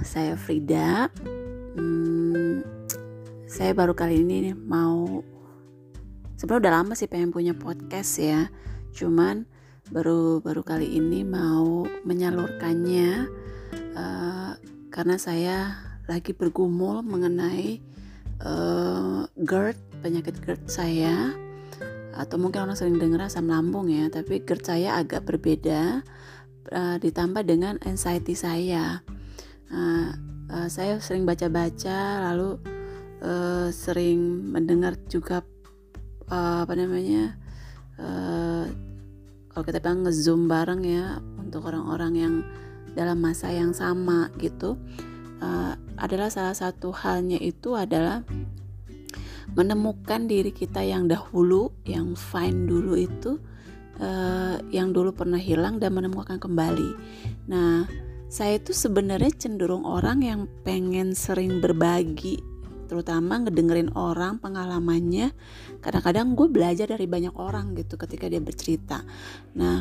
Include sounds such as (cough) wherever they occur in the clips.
saya Frida. Hmm, saya baru kali ini mau sebenarnya udah lama sih pengen punya podcast ya. Cuman baru baru kali ini mau menyalurkannya uh, karena saya lagi bergumul mengenai uh, GERD penyakit GERD saya atau mungkin orang sering dengar asam lambung ya tapi GERD saya agak berbeda uh, ditambah dengan anxiety saya. Uh, uh, saya sering baca-baca, lalu uh, sering mendengar juga uh, apa namanya uh, kalau kita bilang ngezoom bareng ya untuk orang-orang yang dalam masa yang sama gitu. Uh, adalah salah satu halnya itu adalah menemukan diri kita yang dahulu, yang fine dulu itu uh, yang dulu pernah hilang dan menemukan kembali. Nah, saya itu sebenarnya cenderung orang yang pengen sering berbagi, terutama ngedengerin orang pengalamannya. Kadang-kadang gue belajar dari banyak orang gitu ketika dia bercerita. Nah,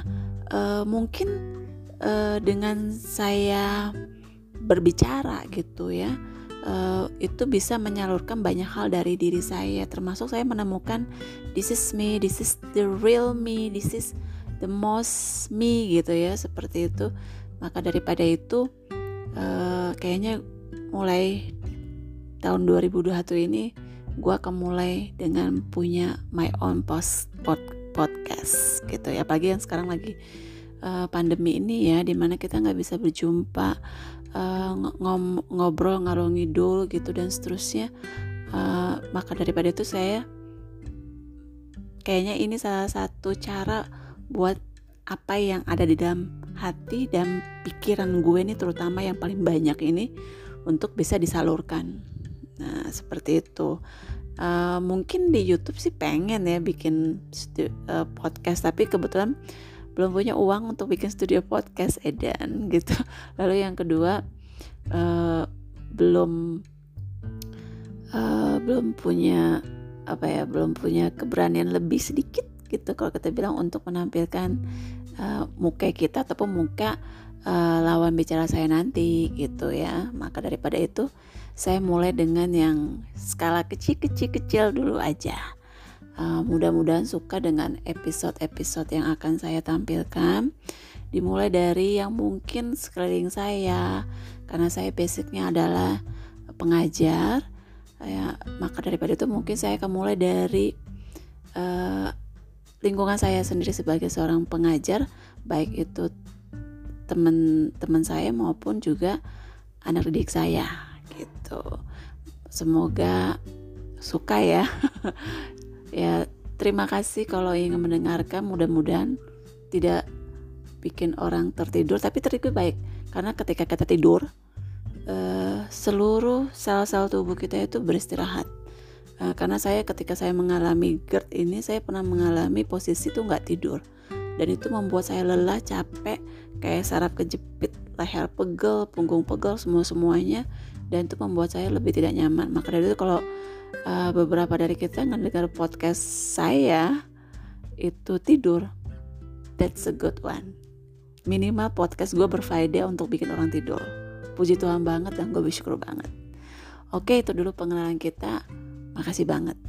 uh, mungkin uh, dengan saya berbicara gitu ya uh, itu bisa menyalurkan banyak hal dari diri saya termasuk saya menemukan this is me this is the real me this is the most me gitu ya seperti itu maka daripada itu uh, kayaknya mulai tahun 2021 ini gue akan mulai dengan punya my own post pod, podcast gitu ya. Apalagi yang sekarang lagi uh, pandemi ini ya di mana kita nggak bisa berjumpa uh, ngobrol ngalor ngidul gitu dan seterusnya. Uh, maka daripada itu saya kayaknya ini salah satu cara buat apa yang ada di dalam hati dan pikiran gue nih terutama yang paling banyak ini untuk bisa disalurkan. Nah seperti itu. Uh, mungkin di YouTube sih pengen ya bikin uh, podcast tapi kebetulan belum punya uang untuk bikin studio podcast edan (laughs) gitu. Lalu yang kedua uh, belum uh, belum punya apa ya belum punya keberanian lebih sedikit gitu kalau kita bilang untuk menampilkan uh, muka kita ataupun muka uh, lawan bicara saya nanti gitu ya maka daripada itu saya mulai dengan yang skala kecil-kecil-kecil dulu aja Uh, mudah-mudahan suka dengan episode-episode yang akan saya tampilkan. Dimulai dari yang mungkin sekeliling saya, karena saya basicnya adalah pengajar. Ya, maka daripada itu mungkin saya akan mulai dari lingkungan saya sendiri sebagai seorang pengajar, baik itu teman-teman saya maupun juga anak didik saya gitu. Semoga suka ya. (laughs) Ya terima kasih kalau ingin mendengarkan. Mudah-mudahan tidak bikin orang tertidur tapi tertidur baik. Karena ketika kita tidur uh, seluruh sel-sel tubuh kita itu beristirahat uh, karena saya ketika saya mengalami GERD ini saya pernah mengalami posisi itu nggak tidur. Dan itu membuat saya lelah capek kayak saraf kejepit leher pegel punggung pegel semua semuanya. Dan itu membuat saya lebih tidak nyaman. Maka dari itu kalau uh, beberapa dari kita ngedengar podcast saya itu tidur. That's a good one. Minimal podcast gue berfaedah untuk bikin orang tidur. Puji Tuhan banget dan gue bersyukur banget. Oke itu dulu pengenalan kita makasih banget